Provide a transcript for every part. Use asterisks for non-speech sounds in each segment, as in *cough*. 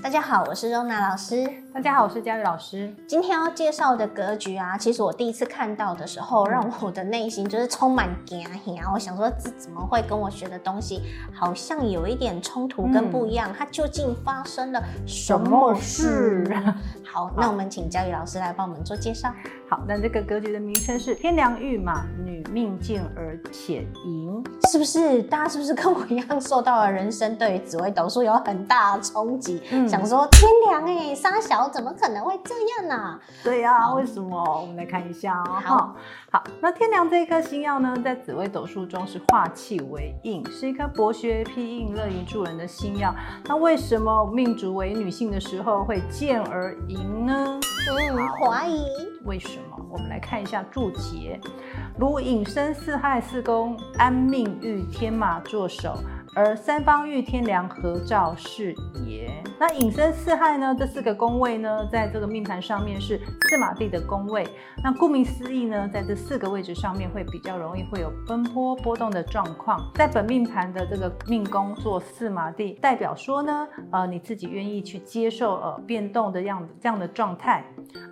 大家好，我是柔娜老师。大家好，我是佳宇老师。今天要介绍的格局啊，其实我第一次看到的时候，让我的内心就是充满惊吓。我想说，这怎么会跟我学的东西好像有一点冲突跟不一样？嗯、它究竟发生了什么事？什么事 *laughs* 好，那我们请佳宇老师来帮我们做介绍。好，那这个格局的名称是天良玉马，女命健而且淫，是不是？大家是不是跟我一样受到了人生对于紫微斗数有很大的冲击？嗯想说天梁哎，沙小怎么可能会这样呢、啊？对呀、啊，为什么？我们来看一下哦。好，好，那天梁这一颗星曜呢，在紫微斗数中是化气为印，是一颗博学、批印、乐于助人的星曜。那为什么命主为女性的时候会健而淫呢？嗯，怀疑为什么？我们来看一下注解：如寅申四害四宫安命遇天马坐守。而三方遇天梁合照是也。那寅申四害呢？这四个宫位呢，在这个命盘上面是四马地的宫位。那顾名思义呢，在这四个位置上面会比较容易会有奔波波动的状况。在本命盘的这个命宫做四马地，代表说呢，呃，你自己愿意去接受呃变动的样子这样的状态。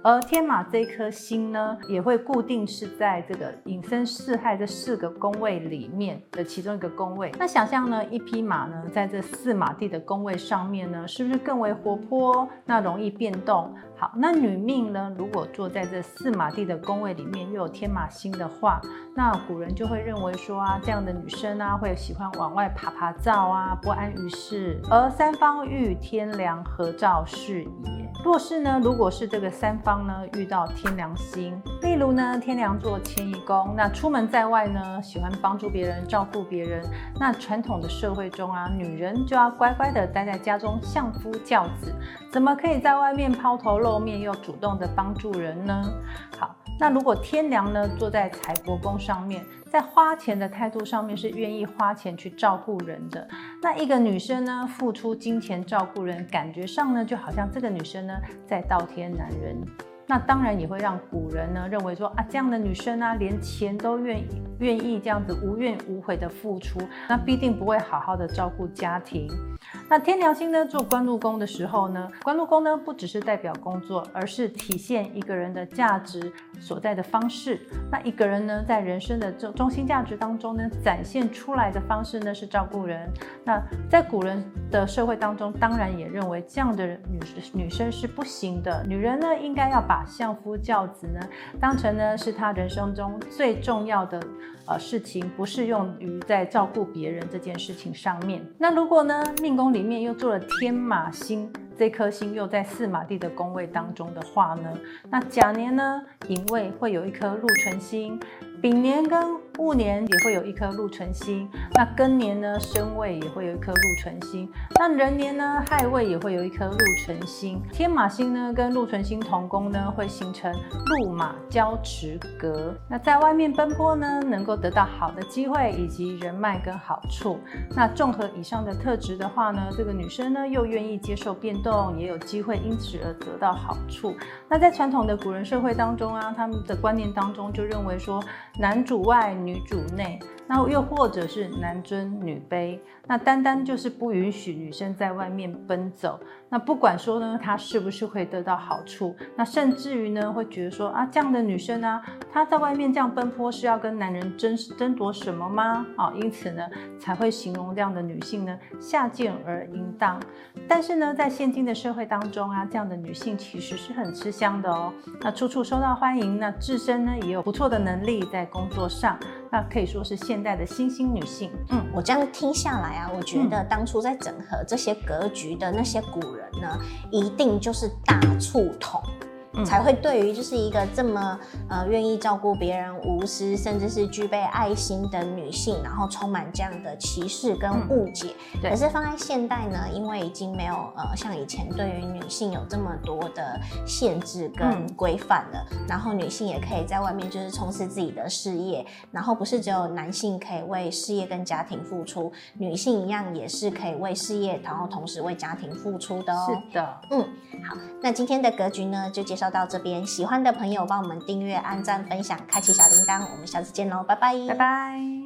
而天马这颗星呢，也会固定是在这个寅申四害这四个宫位里面的其中一个宫位。那想象呢，一匹马呢，在这四马地的宫位上面呢，是不是更为活泼？那容易变动。好，那女命呢，如果坐在这四马地的宫位里面，又有天马星的话，那古人就会认为说啊，这样的女生啊，会喜欢往外爬爬照啊，不安于室。而三方遇天梁合照是也。若是呢，如果是这个三方呢遇到天梁星，例如呢天梁座迁移宫，那出门在外呢喜欢帮助别人、照顾别人，那传统的社会中啊，女人就要乖乖的待在家中相夫教子，怎么可以在外面抛头露面又主动的帮助人呢？好。那如果天梁呢坐在财帛宫上面，在花钱的态度上面是愿意花钱去照顾人的。那一个女生呢付出金钱照顾人，感觉上呢就好像这个女生呢在倒贴男人。那当然也会让古人呢认为说啊，这样的女生啊连钱都愿意愿意这样子无怨无悔的付出，那必定不会好好的照顾家庭。那天梁星呢做官禄宫的时候呢，官禄宫呢不只是代表工作，而是体现一个人的价值所在的方式。那一个人呢在人生的中中心价值当中呢展现出来的方式呢是照顾人。那在古人的社会当中，当然也认为这样的女女生是不行的，女人呢应该要把把相夫教子呢当成呢是他人生中最重要的呃事情，不适用于在照顾别人这件事情上面。那如果呢命宫里面又做了天马星，这颗星又在四马地的宫位当中的话呢，那甲年呢寅位会有一颗禄存星，丙年跟戊年也会有一颗禄存星，那庚年呢申位也会有一颗禄存星，那壬年呢亥位也会有一颗禄存星。天马星呢跟禄存星同宫呢，会形成禄马交驰格。那在外面奔波呢，能够得到好的机会以及人脉跟好处。那综合以上的特质的话呢，这个女生呢又愿意接受变动，也有机会因此而得到好处。那在传统的古人社会当中啊，他们的观念当中就认为说，男主外。女主内，那又或者是男尊女卑，那单单就是不允许女生在外面奔走。那不管说呢，她是不是会得到好处，那甚至于呢，会觉得说啊，这样的女生啊，她在外面这样奔波是要跟男人争争夺什么吗？啊，因此呢，才会形容这样的女性呢，下贱而淫荡。但是呢，在现今的社会当中啊，这样的女性其实是很吃香的哦。那处处受到欢迎，那自身呢也有不错的能力在工作上，那可以说是现代的新兴女性。嗯，我这样听下来啊，我觉得当初在整合这些格局的那些古人呢，一定就是大触统。才会对于就是一个这么呃愿意照顾别人、无私，甚至是具备爱心的女性，然后充满这样的歧视跟误解。嗯、可是放在现代呢，因为已经没有呃像以前对于女性有这么多的限制跟规范了，嗯、然后女性也可以在外面就是从事自己的事业，然后不是只有男性可以为事业跟家庭付出，女性一样也是可以为事业，然后同时为家庭付出的哦。是的，嗯，好，那今天的格局呢就介到这边，喜欢的朋友帮我们订阅、按赞、分享、开启小铃铛，我们下次见喽，拜拜，拜拜。